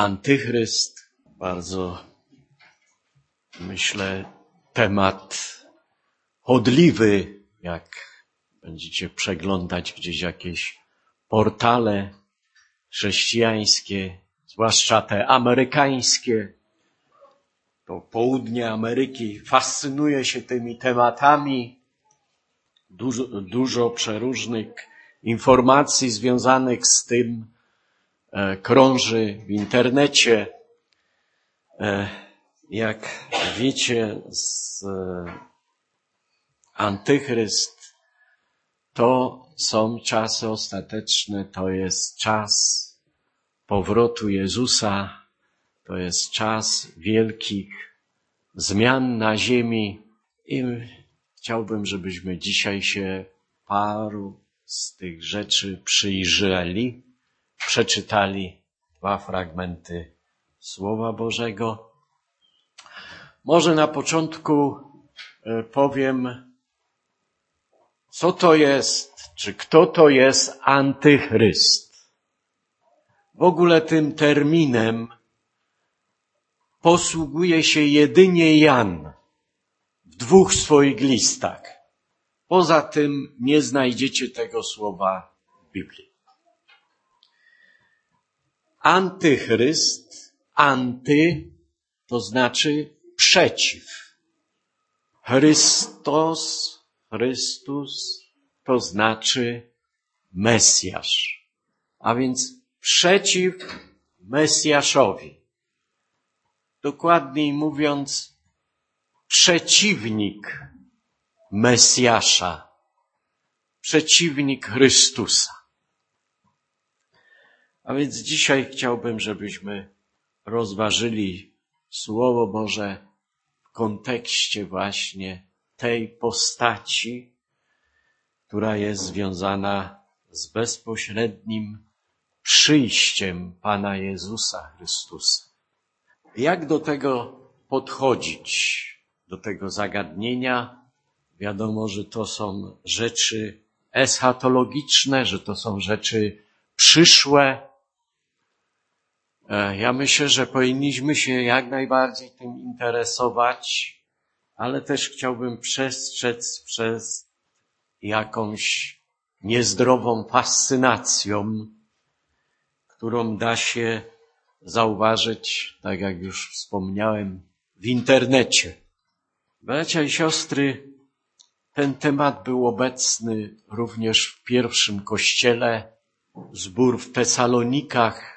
Antychryst, bardzo myślę temat chodliwy, jak będziecie przeglądać gdzieś jakieś portale chrześcijańskie, zwłaszcza te amerykańskie, to południe Ameryki fascynuje się tymi tematami. Dużo, dużo przeróżnych informacji związanych z tym krąży w internecie. E, jak wiecie, z e, Antychryst to są czasy ostateczne, to jest czas powrotu Jezusa, to jest czas wielkich zmian na ziemi i chciałbym, żebyśmy dzisiaj się paru z tych rzeczy przyjrzeli, przeczytali dwa fragmenty Słowa Bożego. Może na początku e, powiem, co to jest, czy kto to jest antychryst. W ogóle tym terminem posługuje się jedynie Jan w dwóch swoich listach. Poza tym nie znajdziecie tego słowa w Biblii. Antychryst, anty to znaczy przeciw. Chrystus, Chrystus to znaczy Mesjasz, a więc przeciw Mesjaszowi. Dokładniej mówiąc, przeciwnik Mesjasza, przeciwnik Chrystusa. A więc dzisiaj chciałbym, żebyśmy rozważyli Słowo Boże w kontekście właśnie tej postaci, która jest związana z bezpośrednim przyjściem Pana Jezusa Chrystusa. Jak do tego podchodzić, do tego zagadnienia? Wiadomo, że to są rzeczy eschatologiczne, że to są rzeczy przyszłe, ja myślę, że powinniśmy się jak najbardziej tym interesować, ale też chciałbym przestrzec przez jakąś niezdrową fascynacją, którą da się zauważyć, tak jak już wspomniałem, w internecie. Bracia i siostry, ten temat był obecny również w pierwszym kościele, zbór w Tesalonikach,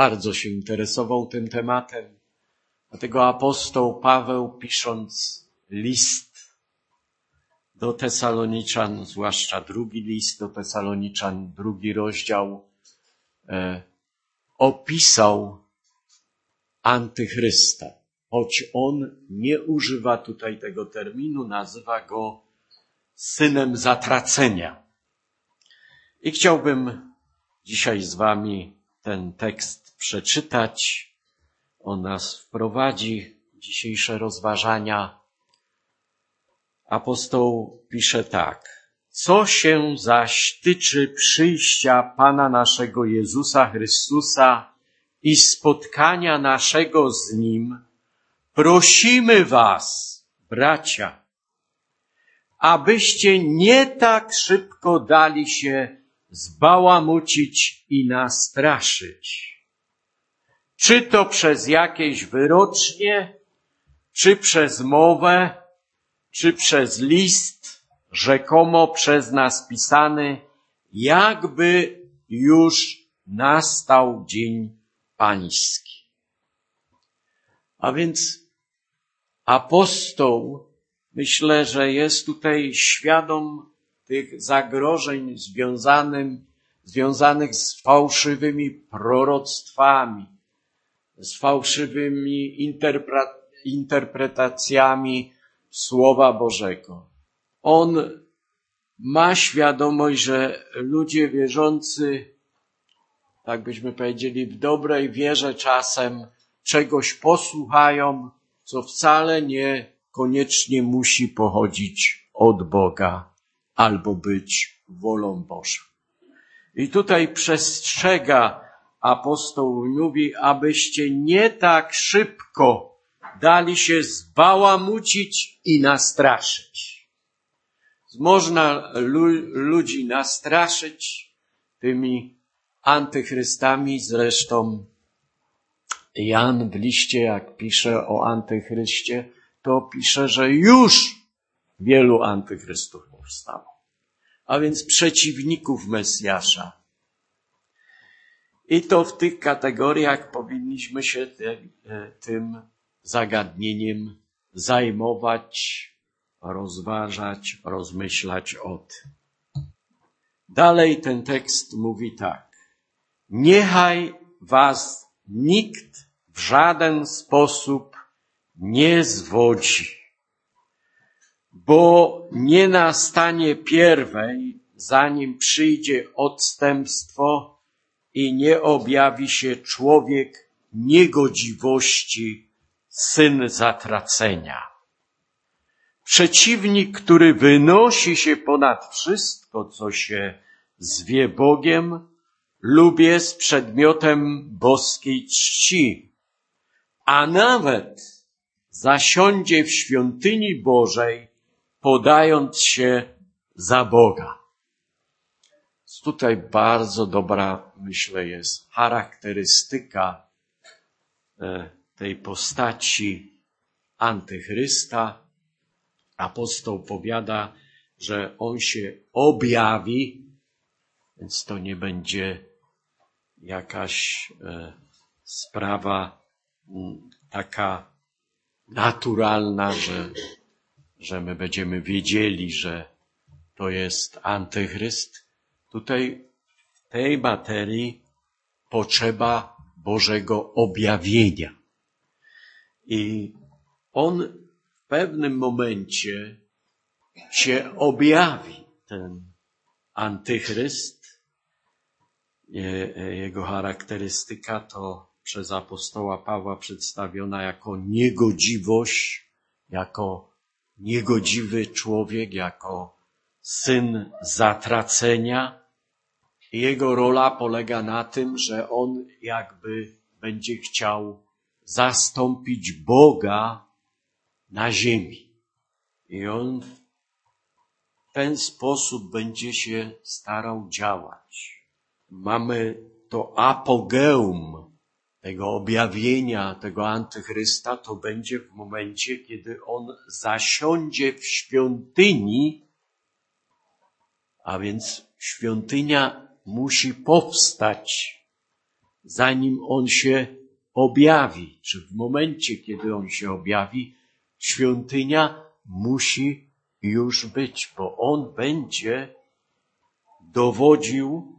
bardzo się interesował tym tematem. Dlatego apostoł Paweł, pisząc list do Tesaloniczan, zwłaszcza drugi list do Tesaloniczan, drugi rozdział, e, opisał antychrysta. Choć on nie używa tutaj tego terminu, nazywa go synem zatracenia. I chciałbym dzisiaj z wami ten tekst przeczytać. On nas wprowadzi dzisiejsze rozważania. Apostoł pisze tak. Co się zaś tyczy przyjścia Pana naszego Jezusa Chrystusa i spotkania naszego z Nim, prosimy Was, bracia, abyście nie tak szybko dali się zbałamucić i nastraszyć. Czy to przez jakieś wyrocznie, czy przez mowę, czy przez list, rzekomo przez nas pisany, jakby już nastał dzień pański. A więc apostoł myślę, że jest tutaj świadom tych zagrożeń związanym, związanych z fałszywymi proroctwami, z fałszywymi interpretacjami Słowa Bożego. On ma świadomość, że ludzie wierzący, tak byśmy powiedzieli, w dobrej wierze czasem czegoś posłuchają, co wcale nie koniecznie musi pochodzić od Boga albo być wolą Bożą. I tutaj przestrzega apostoł mówi, abyście nie tak szybko dali się zbałamucić i nastraszyć. Można lu ludzi nastraszyć tymi antychrystami, zresztą Jan w liście, jak pisze o antychryście, to pisze, że już wielu antychrystów powstało. A więc przeciwników Mesjasza. I to w tych kategoriach powinniśmy się te, tym zagadnieniem zajmować, rozważać, rozmyślać o tym. Dalej ten tekst mówi tak. Niechaj was nikt w żaden sposób nie zwodzi, bo nie nastanie pierwej, zanim przyjdzie odstępstwo i nie objawi się człowiek niegodziwości, syn zatracenia. Przeciwnik, który wynosi się ponad wszystko, co się zwie Bogiem, lub jest przedmiotem boskiej czci, a nawet zasiądzie w świątyni Bożej, podając się za Boga. Tutaj bardzo dobra, myślę, jest charakterystyka e, tej postaci antychrysta. Apostoł powiada, że on się objawi, więc to nie będzie jakaś e, sprawa m, taka naturalna, że, że my będziemy wiedzieli, że to jest antychryst. Tutaj tej materii potrzeba Bożego objawienia. I on w pewnym momencie się objawi, ten antychryst. Jego charakterystyka to przez apostoła Pawła przedstawiona jako niegodziwość, jako niegodziwy człowiek, jako syn zatracenia. Jego rola polega na tym, że on jakby będzie chciał zastąpić Boga na ziemi. I on w ten sposób będzie się starał działać. Mamy to apogeum tego objawienia, tego antychrysta, to będzie w momencie, kiedy on zasiądzie w świątyni, a więc świątynia musi powstać, zanim on się objawi, czy w momencie, kiedy on się objawi, świątynia musi już być, bo on będzie dowodził,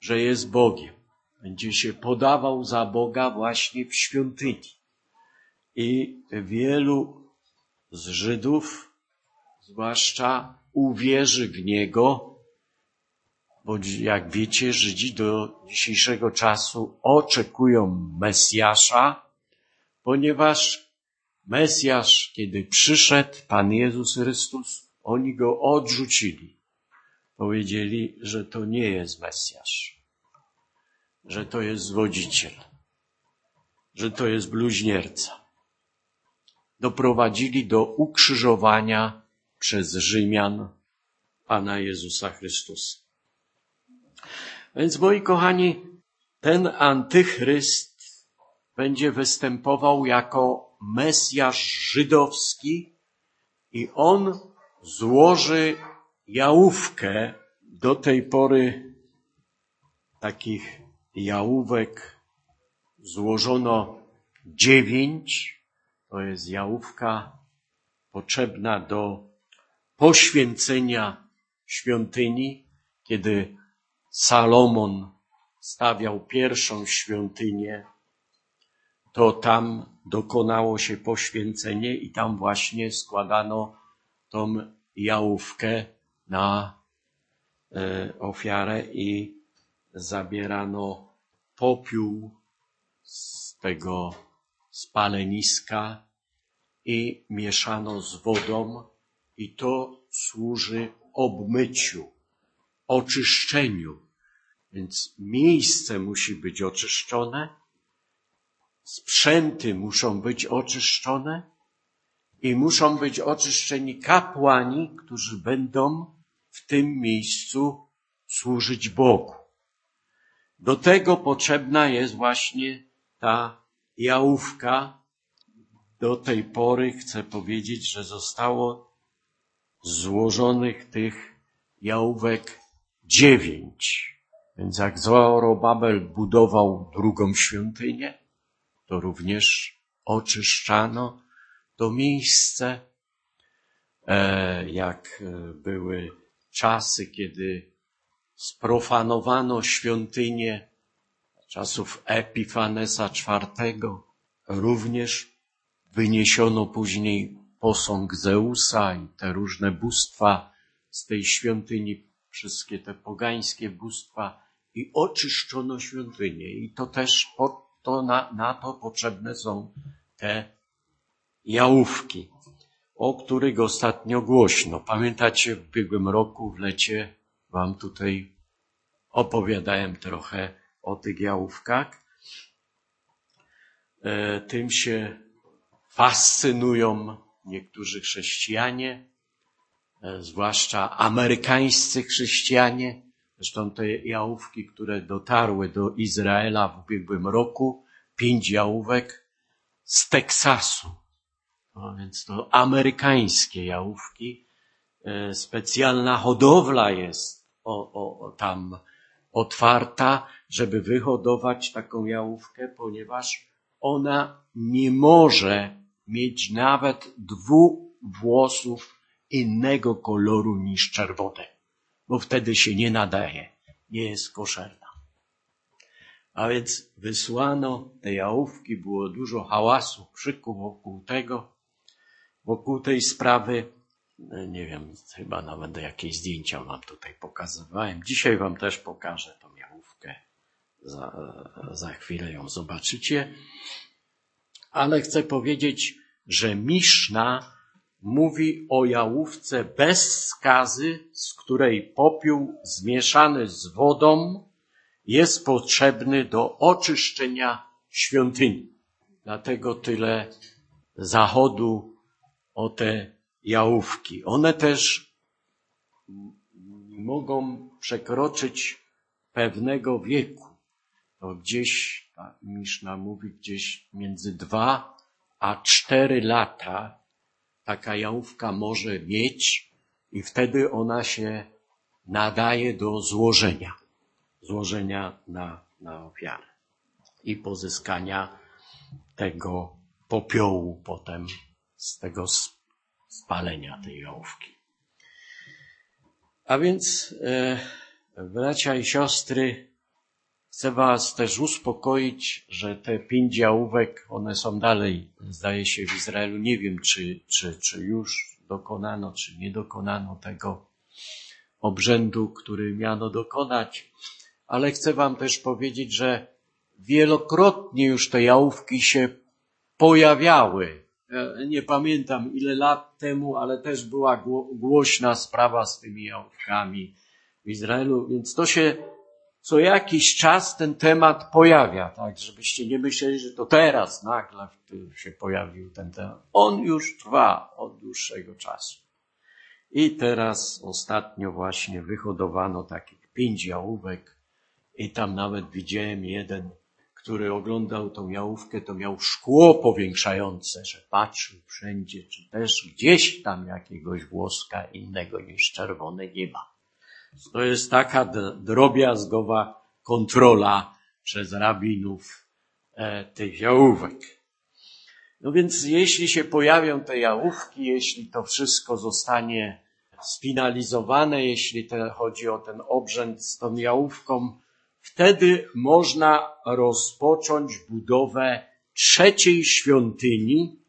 że jest Bogiem. Będzie się podawał za Boga właśnie w świątyni. I wielu z Żydów, zwłaszcza, uwierzy w Niego, bo jak wiecie, Żydzi do dzisiejszego czasu oczekują Mesjasza, ponieważ Mesjasz, kiedy przyszedł, Pan Jezus Chrystus, oni go odrzucili. Powiedzieli, że to nie jest Mesjasz, że to jest zwodziciel, że to jest bluźnierca. Doprowadzili do ukrzyżowania przez Rzymian Pana Jezusa Chrystusa. Więc moi kochani, ten antychryst będzie występował jako Mesjasz żydowski i on złoży jałówkę. Do tej pory takich jałówek złożono dziewięć. To jest jałówka potrzebna do poświęcenia świątyni, kiedy Salomon stawiał pierwszą świątynię, to tam dokonało się poświęcenie i tam właśnie składano tą jałówkę na e, ofiarę i zabierano popiół z tego spaleniska i mieszano z wodą i to służy obmyciu, oczyszczeniu Więc miejsce musi być oczyszczone, sprzęty muszą być oczyszczone i muszą być oczyszczeni kapłani, którzy będą w tym miejscu służyć Bogu. Do tego potrzebna jest właśnie ta jałówka. Do tej pory chcę powiedzieć, że zostało złożonych tych jałówek dziewięć. Więc jak Zorobabel budował drugą świątynię, to również oczyszczano to miejsce, e, jak były czasy, kiedy sprofanowano świątynię czasów Epifanesa IV, również wyniesiono później posąg Zeusa i te różne bóstwa z tej świątyni, wszystkie te pogańskie bóstwa i oczyszczono świątynię. I to też to na, na to potrzebne są te jałówki, o których ostatnio głośno. Pamiętacie, w ubiegłym roku w lecie wam tutaj opowiadałem trochę o tych jałówkach. E, tym się fascynują niektórzy chrześcijanie, e, zwłaszcza amerykańscy chrześcijanie. Zresztą te jałówki, które dotarły do Izraela w ubiegłym roku, pięć jałówek z Teksasu. No więc to amerykańskie jałówki. E, specjalna hodowla jest o, o, o tam otwarta, żeby wyhodować taką jałówkę, ponieważ ona nie może mieć nawet dwóch włosów innego koloru niż czerwone, bo wtedy się nie nadaje, nie jest koszerna. A więc wysłano te jałówki, było dużo hałasu, krzyku wokół tego, wokół tej sprawy. Nie wiem, chyba nawet jakieś zdjęcia wam tutaj pokazywałem. Dzisiaj wam też pokażę tą jałówkę. Za, za chwilę ją zobaczycie. Ale chcę powiedzieć, że Miszna mówi o jałówce bez skazy, z której popiół zmieszany z wodą jest potrzebny do oczyszczenia świątyni. Dlatego tyle zachodu o te jałówki. One też mogą przekroczyć pewnego wieku. To gdzieś, Miszna mówi, gdzieś między dwa a cztery lata taka jałówka może mieć i wtedy ona się nadaje do złożenia. Złożenia na, na ofiarę i pozyskania tego popiołu potem z tego spalenia tej jałówki. A więc, e, bracia i siostry, chcę Was też uspokoić, że te pięć jałówek, one są dalej, zdaje się, w Izraelu. Nie wiem, czy, czy, czy już dokonano, czy nie dokonano tego obrzędu, który miano dokonać, ale chcę Wam też powiedzieć, że wielokrotnie już te jałówki się pojawiały nie pamiętam ile lat temu, ale też była głośna sprawa z tymi jałówkami w Izraelu, więc to się co jakiś czas ten temat pojawia, tak, żebyście nie myśleli, że to teraz nagle się pojawił ten temat. On już trwa od dłuższego czasu. I teraz ostatnio właśnie wyhodowano takich pięć jałówek i tam nawet widziałem jeden który oglądał tą jałówkę, to miał szkło powiększające, że patrzył wszędzie, czy też gdzieś tam jakiegoś włoska innego niż czerwone nie ma. To jest taka drobiazgowa kontrola przez rabinów e, tych jałówek. No więc jeśli się pojawią te jałówki, jeśli to wszystko zostanie sfinalizowane, jeśli te, chodzi o ten obrzęd z tą jałówką, Wtedy można rozpocząć budowę trzeciej świątyni,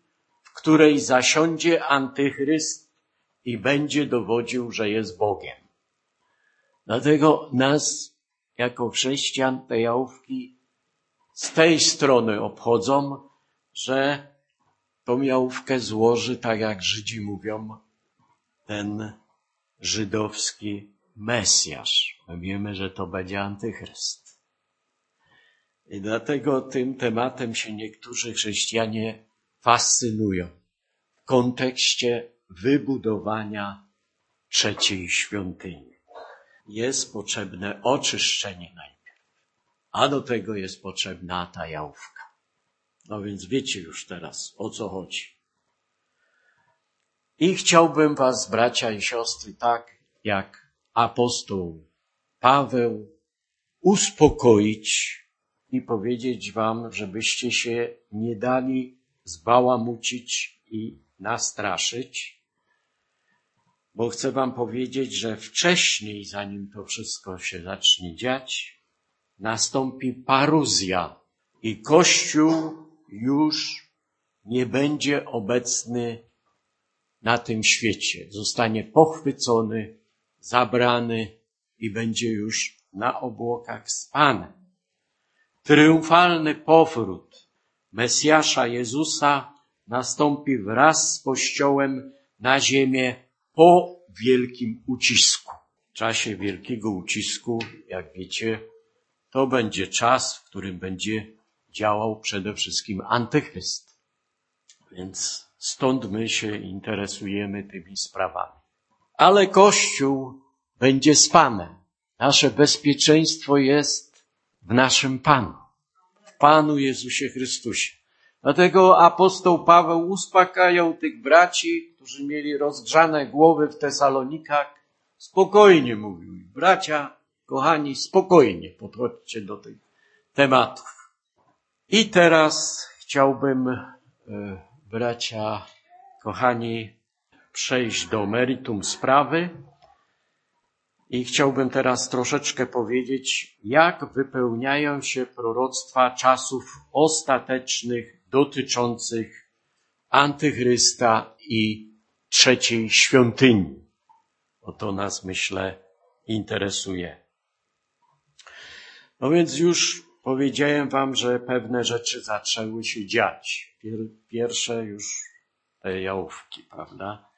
w której zasiądzie antychryst i będzie dowodził, że jest Bogiem. Dlatego nas, jako chrześcijan, te jałówki z tej strony obchodzą, że tą jałówkę złoży, tak jak Żydzi mówią, ten żydowski Mesjasz. My wiemy, że to będzie antychryst. I dlatego tym tematem się niektórzy chrześcijanie fascynują w kontekście wybudowania trzeciej świątyni. Jest potrzebne oczyszczenie najpierw, a do tego jest potrzebna ta jałówka. No więc wiecie już teraz, o co chodzi. I chciałbym was, bracia i siostry, tak jak apostoł Paweł, uspokoić i powiedzieć wam, żebyście się nie dali zbałamucić i nastraszyć, bo chcę wam powiedzieć, że wcześniej, zanim to wszystko się zacznie dziać, nastąpi paruzja i Kościół już nie będzie obecny na tym świecie. Zostanie pochwycony, zabrany i będzie już na obłokach spany. Triumfalny powrót Mesjasza Jezusa nastąpi wraz z Kościołem na ziemię po wielkim ucisku. W czasie wielkiego ucisku, jak wiecie, to będzie czas, w którym będzie działał przede wszystkim antychryst. Więc stąd my się interesujemy tymi sprawami. Ale Kościół będzie z Panem. Nasze bezpieczeństwo jest w naszym Panu, w Panu Jezusie Chrystusie. Dlatego apostoł Paweł uspokajał tych braci, którzy mieli rozgrzane głowy w Tesalonikach. Spokojnie mówił. Bracia, kochani, spokojnie podchodźcie do tych tematów. I teraz chciałbym, e, bracia, kochani, przejść do meritum sprawy. I chciałbym teraz troszeczkę powiedzieć, jak wypełniają się proroctwa czasów ostatecznych dotyczących antychrysta i trzeciej świątyni. O to nas, myślę, interesuje. No więc już powiedziałem wam, że pewne rzeczy zaczęły się dziać. Pierwsze już te jałówki, prawda?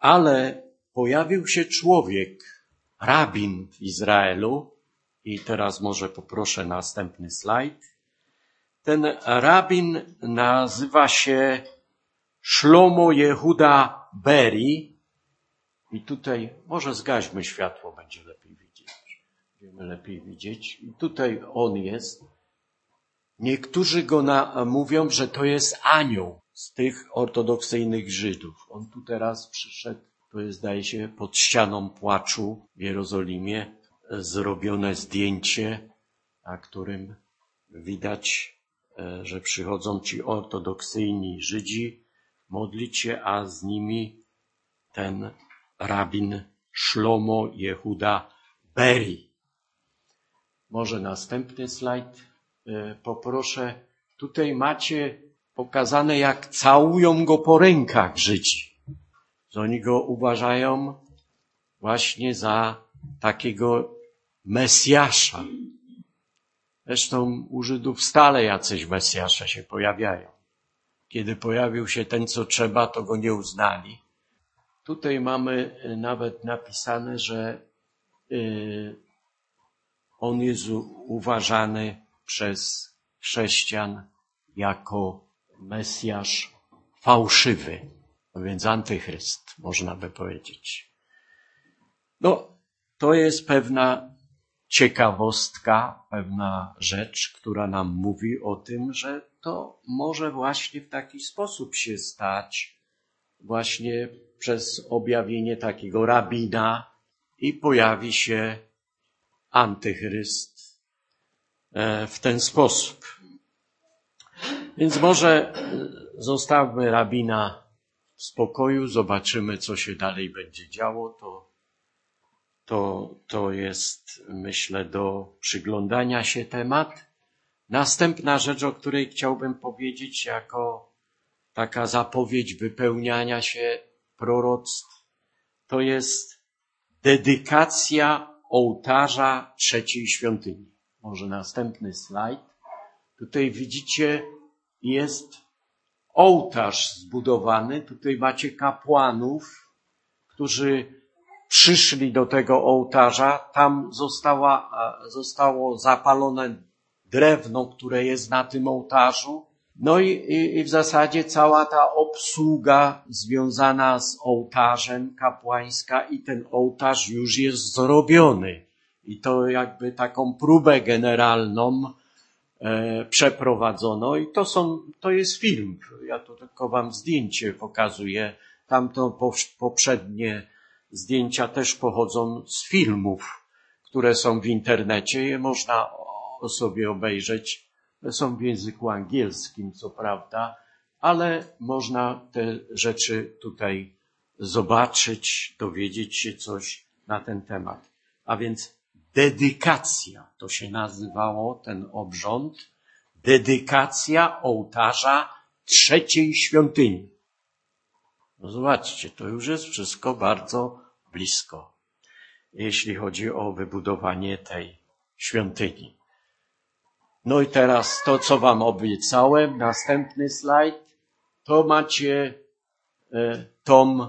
Ale pojawił się człowiek, rabin w Izraelu, i teraz może poproszę następny slajd. Ten rabin nazywa się Szlomo Jehuda Beri. I tutaj może zgaśmy światło, będzie lepiej widzieć. Będziemy lepiej widzieć. I tutaj on jest. Niektórzy go na, mówią, że to jest anioł z tych ortodoksyjnych Żydów. On tu teraz przyszedł, to jest, zdaje się, pod ścianą płaczu w Jerozolimie, zrobione zdjęcie, na którym widać E, że przychodzą ci ortodoksyjni Żydzi modlić się, a z nimi ten rabin Szlomo Jehuda Beri. Może następny slajd e, poproszę. Tutaj macie pokazane, jak całują go po rękach Żydzi. Że oni go uważają właśnie za takiego Mesjasza, Zresztą u Żydów stale jacyś Mesjasze się pojawiają. Kiedy pojawił się ten, co trzeba, to go nie uznali. Tutaj mamy y, nawet napisane, że y, on jest uważany przez chrześcijan jako Mesjasz fałszywy, a więc antychryst, można by powiedzieć. No, to jest pewna ciekawostka, pewna rzecz, która nam mówi o tym, że to może właśnie w taki sposób się stać, właśnie przez objawienie takiego rabina i pojawi się antychryst e, w ten sposób. Więc może e, zostawmy rabina w spokoju, zobaczymy, co się dalej będzie działo. To to, to jest, myślę, do przyglądania się temat. Następna rzecz, o której chciałbym powiedzieć, jako taka zapowiedź wypełniania się proroctw, to jest dedykacja ołtarza trzeciej świątyni. Może następny slajd. Tutaj widzicie, jest ołtarz zbudowany. Tutaj macie kapłanów, którzy przyszli do tego ołtarza, tam została, zostało zapalone drewno, które jest na tym ołtarzu. No i, i, i w zasadzie cała ta obsługa związana z ołtarzem kapłańska i ten ołtarz już jest zrobiony. I to jakby taką próbę generalną e, przeprowadzono i to są, to jest film. Ja tu tylko wam zdjęcie pokazuję. Tamto poprzednie zdjęcia też pochodzą z filmów, które są w internecie. Je można sobie obejrzeć. Są w języku angielskim, co prawda, ale można te rzeczy tutaj zobaczyć, dowiedzieć się coś na ten temat. A więc dedykacja, to się nazywało ten obrząd, dedykacja ołtarza trzeciej świątyni. No zobaczcie, to już jest wszystko bardzo blisko, jeśli chodzi o wybudowanie tej świątyni. No i teraz to, co wam obiecałem, następny slajd, to macie e, tą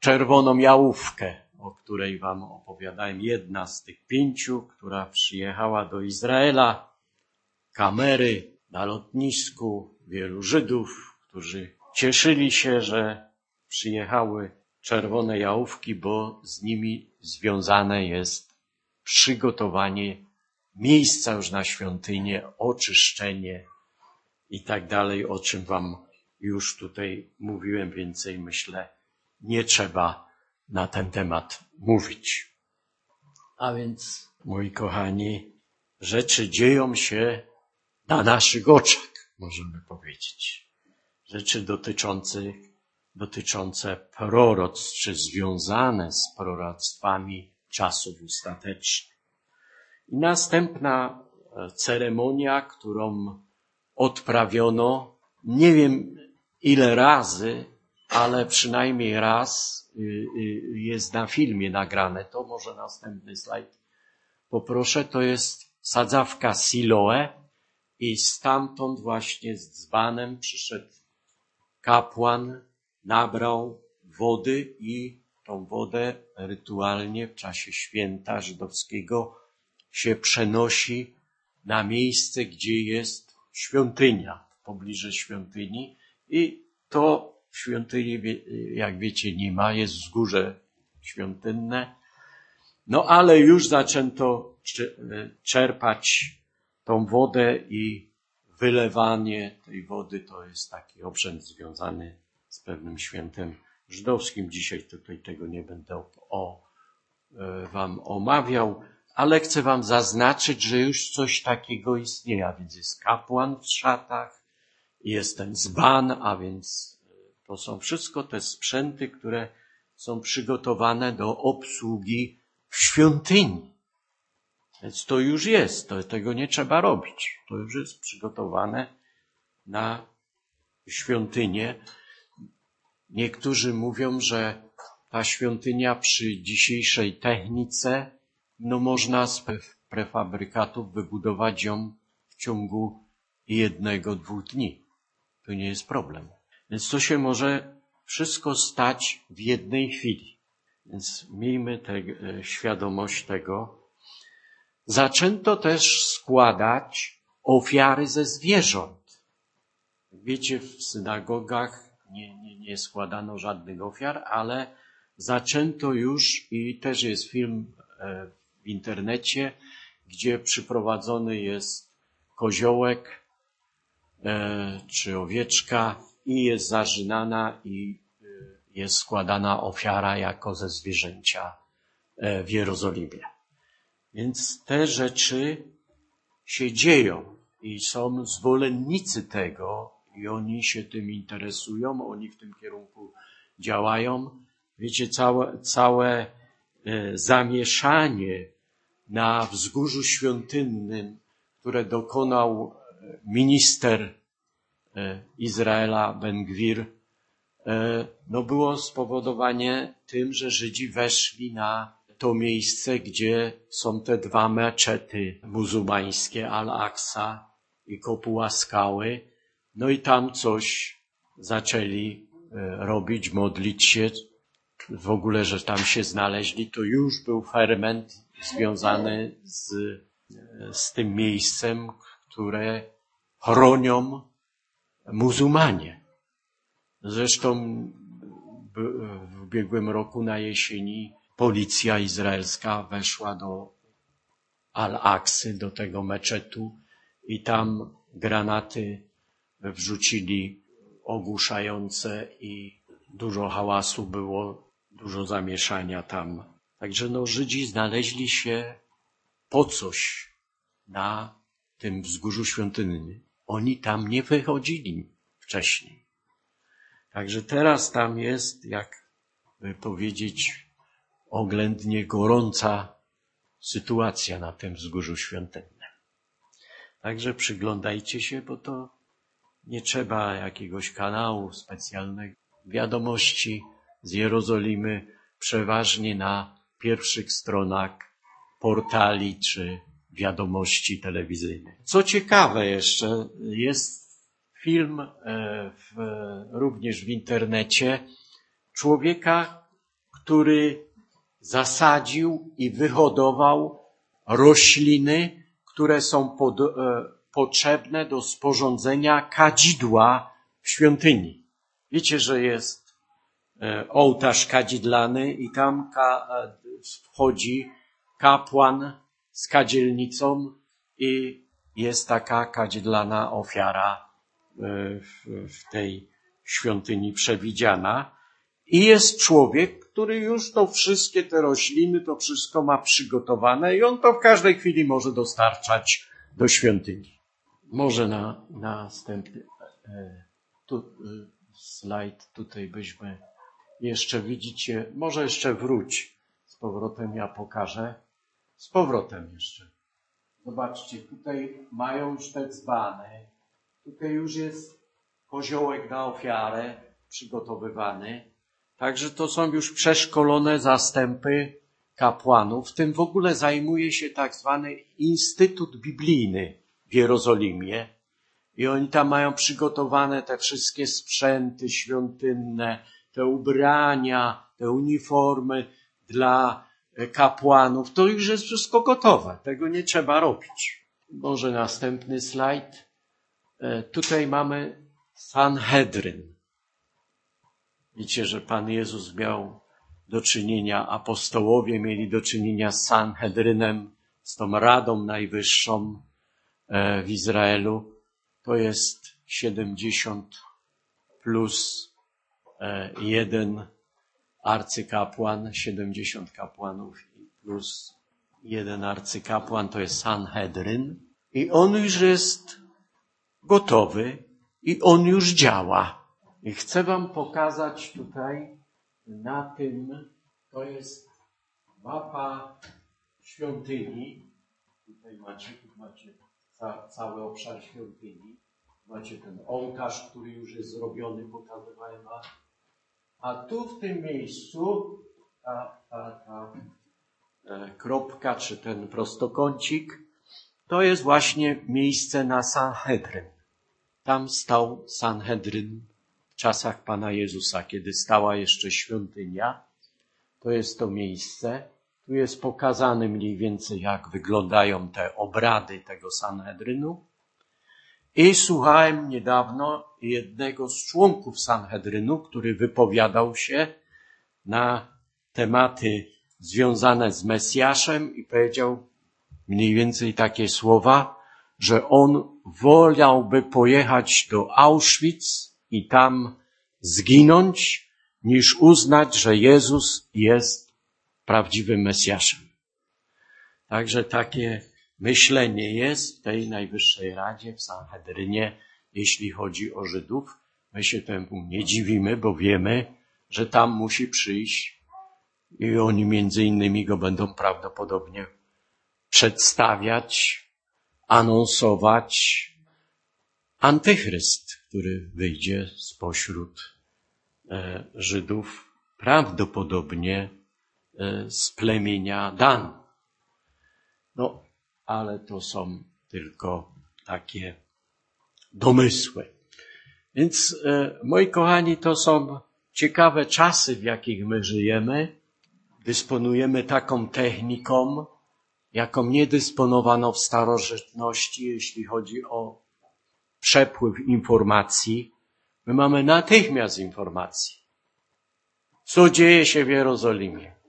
czerwoną jałówkę, o której wam opowiadałem. Jedna z tych pięciu, która przyjechała do Izraela, kamery na lotnisku, wielu Żydów, którzy cieszyli się, że przyjechały czerwone jałówki, bo z nimi związane jest przygotowanie miejsca już na świątynię, oczyszczenie i tak dalej, o czym wam już tutaj mówiłem więcej, myślę, nie trzeba na ten temat mówić. A więc, moi kochani, rzeczy dzieją się na naszych oczach, możemy powiedzieć. Rzeczy dotyczące, dotyczące proroctw, czy związane z proroctwami czasów ostatecznych. I następna e, ceremonia, którą odprawiono, nie wiem ile razy, ale przynajmniej raz y, y, jest na filmie nagrane. To może następny slajd poproszę. To jest sadzawka Siloe i stamtąd właśnie z dzbanem przyszedł kapłan, nabrał wody i tą wodę rytualnie w czasie święta żydowskiego się przenosi na miejsce, gdzie jest świątynia, w pobliżu świątyni i to w świątyni, jak wiecie, nie ma, jest wzgórze świątynne. No ale już zaczęto czerpać tą wodę i wylewanie tej wody to jest taki obrzęd związany z pewnym świętem żydowskim. Dzisiaj tutaj tego nie będę o, e, wam omawiał, ale chcę wam zaznaczyć, że już coś takiego istnieje, a więc jest kapłan w szatach, jest ten zban, a więc e, to są wszystko te sprzęty, które są przygotowane do obsługi w świątyni. Więc to już jest, to, tego nie trzeba robić. To już jest przygotowane na świątynię. Niektórzy mówią, że ta świątynia przy dzisiejszej technice, no można z prefabrykatów wybudować ją w ciągu jednego, dwóch dni. To nie jest problem. Więc to się może wszystko stać w jednej chwili. Więc miejmy te, e, świadomość tego, zaczęto też składać ofiary ze zwierząt. Wiecie, w synagogach nie, nie, nie składano żadnych ofiar, ale zaczęto już i też jest film e, w internecie, gdzie przyprowadzony jest koziołek e, czy owieczka i jest zarzynana i e, jest składana ofiara jako ze zwierzęcia w Jerozolimie. Więc te rzeczy się dzieją i są zwolennicy tego i oni się tym interesują, oni w tym kierunku działają. Wiecie, całe, całe e, zamieszanie na wzgórzu świątynnym, które dokonał e, minister e, Izraela Ben-Gwir, no było spowodowanie tym, że Żydzi weszli na to miejsce, gdzie są te dwa meczety muzułmańskie, Al-Aqsa i Kopuła Skały. No i tam coś zaczęli e, robić, modlić się. w ogóle, że tam się znaleźli, to już był ferment związany z, z tym miejscem, które chronią muzułmanie. Zresztą w ubiegłym roku na jesieni policja izraelska weszła do Al-Aksy, do tego meczetu i tam granaty wrzucili ogłuszające i dużo hałasu było, dużo zamieszania tam. Także no, Żydzi znaleźli się po coś na tym wzgórzu świątynnym. Oni tam nie wychodzili wcześniej. Także teraz tam jest, jak by powiedzieć, oględnie gorąca sytuacja na tym wzgórzu świątynnym. Także przyglądajcie się, bo to nie trzeba jakiegoś kanału specjalnego. Wiadomości z Jerozolimy przeważnie na pierwszych stronach portali czy wiadomości telewizyjnych. Co ciekawe jeszcze, jest film e, w, również w internecie człowieka, który zasadził i wyhodował rośliny, które są pod, e, potrzebne do sporządzenia kadzidła w świątyni. Wiecie, że jest e, ołtarz kadzidlany i tam ka, wchodzi kapłan z kadzielnicą i jest taka kadzidlana ofiara e, w tej świątyni przewidziana. I jest człowiek, który już to wszystkie te rośliny, to wszystko ma przygotowane i on to w każdej chwili może dostarczać do świątyni. Może na, na następny e, tu, e, slajd tutaj byśmy jeszcze widzicie, może jeszcze wróć z powrotem, ja pokażę. Z powrotem jeszcze. Zobaczcie, tutaj mają już te dzbany. Tutaj już jest koziołek na ofiarę przygotowywany. Także to są już przeszkolone zastępy kapłanów. Tym w ogóle zajmuje się tak zwany Instytut Biblijny w Jerozolimie. I oni tam mają przygotowane te wszystkie sprzęty świątynne, te ubrania, te uniformy dla kapłanów, to już jest wszystko gotowe. Tego nie trzeba robić. Może następny slajd. E, tutaj mamy Sanhedryn. Widzicie, że Pan Jezus miał do czynienia, apostołowie mieli do czynienia z Sanhedrynem, z tą Radą Najwyższą e, w Izraelu. To jest 70 plus e, jeden arcykapłan, 70 kapłanów plus jeden arcykapłan, to jest Sanhedryn. I on już jest gotowy i on już działa. I chcę wam pokazać tutaj na tym, to jest mapa świątyni. Tutaj macie, tu macie ca, cały obszar świątyni. Macie ten ołtarz, który już jest zrobiony, pokazywałem wam a tu w tym miejscu ta, ta, ta e, kropka, czy ten prostokącik, to jest właśnie miejsce na Sanhedryn. Tam stał Sanhedryn w czasach Pana Jezusa, kiedy stała jeszcze świątynia. To jest to miejsce. Tu jest pokazane mniej więcej, jak wyglądają te obrady tego Sanhedrynu. I słuchałem niedawno jednego z członków Sanhedrynu, który wypowiadał się na tematy związane z Mesjaszem i powiedział mniej więcej takie słowa, że on wolałby pojechać do Auschwitz i tam zginąć, niż uznać, że Jezus jest prawdziwym Mesjaszem. Także takie myślenie jest w tej Najwyższej Radzie, w Sanhedrynie, jeśli chodzi o Żydów. My się temu nie dziwimy, bo wiemy, że tam musi przyjść i oni między innymi go będą prawdopodobnie przedstawiać, anonsować antychryst, który wyjdzie spośród e, Żydów, prawdopodobnie z plemienia Dan. No, ale to są tylko takie domysły. Więc, e, moi kochani, to są ciekawe czasy, w jakich my żyjemy. Dysponujemy taką techniką, jaką nie dysponowano w starożytności, jeśli chodzi o przepływ informacji. My mamy natychmiast informacji. Co dzieje się w Jerozolimie?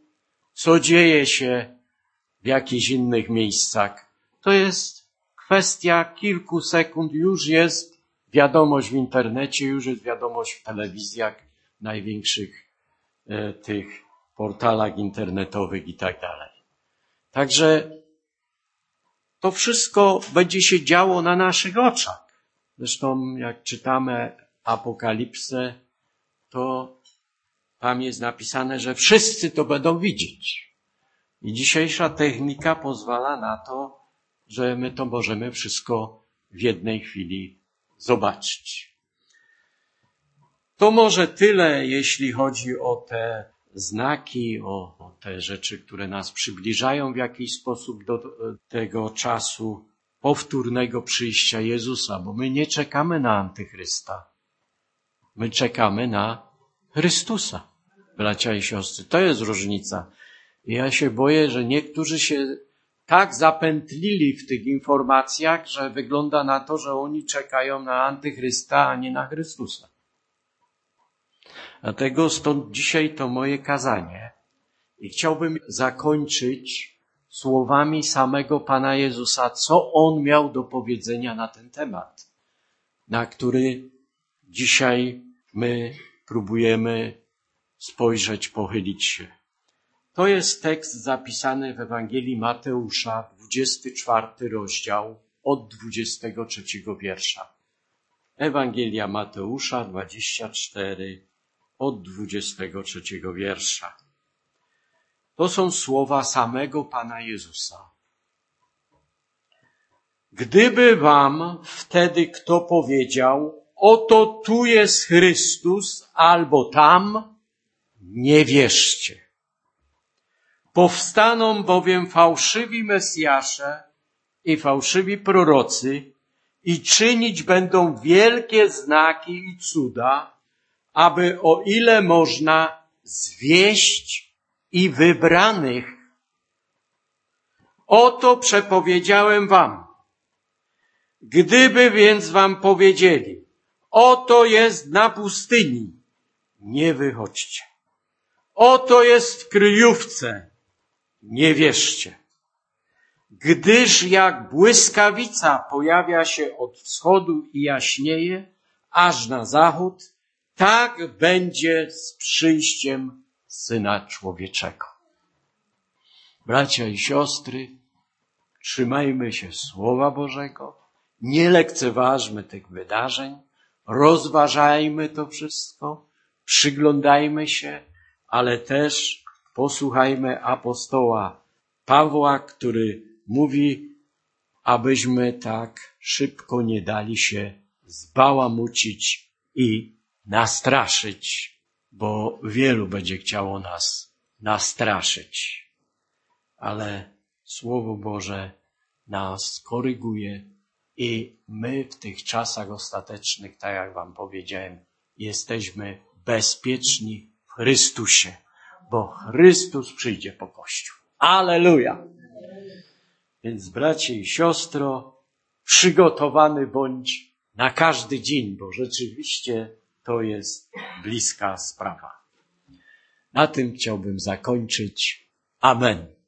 Co dzieje się w jakichś innych miejscach? To jest kwestia kilku sekund, już jest wiadomość w internecie, już jest wiadomość w telewizjach, największych e, tych portalach internetowych i tak dalej. Także to wszystko będzie się działo na naszych oczach. Zresztą jak czytamy Apokalipsę, to tam jest napisane, że wszyscy to będą widzieć. I dzisiejsza technika pozwala na to, że my to możemy wszystko w jednej chwili zobaczyć. To może tyle, jeśli chodzi o te znaki, o, o te rzeczy, które nas przybliżają w jakiś sposób do tego czasu powtórnego przyjścia Jezusa, bo my nie czekamy na Antychrysta. My czekamy na Chrystusa, bracia i siostry. To jest różnica. I ja się boję, że niektórzy się tak zapętlili w tych informacjach, że wygląda na to, że oni czekają na Antychrysta, a nie na Chrystusa. Dlatego stąd dzisiaj to moje kazanie. I chciałbym zakończyć słowami samego Pana Jezusa, co On miał do powiedzenia na ten temat, na który dzisiaj my próbujemy spojrzeć, pochylić się. To jest tekst zapisany w Ewangelii Mateusza, 24 rozdział, od 23 wiersza. Ewangelia Mateusza 24, od 23 wiersza. To są słowa samego Pana Jezusa. Gdyby wam wtedy kto powiedział, oto tu jest Chrystus albo tam, nie wierzcie. Powstaną bowiem fałszywi Mesjasze i fałszywi prorocy i czynić będą wielkie znaki i cuda, aby o ile można zwieść i wybranych. Oto przepowiedziałem wam. Gdyby więc wam powiedzieli, oto jest na pustyni, nie wychodźcie. Oto jest w kryjówce, nie wierzcie. Gdyż jak błyskawica pojawia się od wschodu i jaśnieje, aż na zachód, tak będzie z przyjściem Syna Człowieczego. Bracia i siostry, trzymajmy się Słowa Bożego, nie lekceważmy tych wydarzeń, rozważajmy to wszystko, przyglądajmy się, ale też posłuchajmy apostoła Pawła, który mówi, abyśmy tak szybko nie dali się zbałamucić i nastraszyć, bo wielu będzie chciało nas nastraszyć. Ale Słowo Boże nas koryguje i my w tych czasach ostatecznych, tak jak Wam powiedziałem, jesteśmy bezpieczni Chrystusie bo Chrystus przyjdzie po Kościół. Aleluja! Więc bracie i siostro, przygotowany bądź na każdy dzień, bo rzeczywiście to jest bliska sprawa. Na tym chciałbym zakończyć. Amen.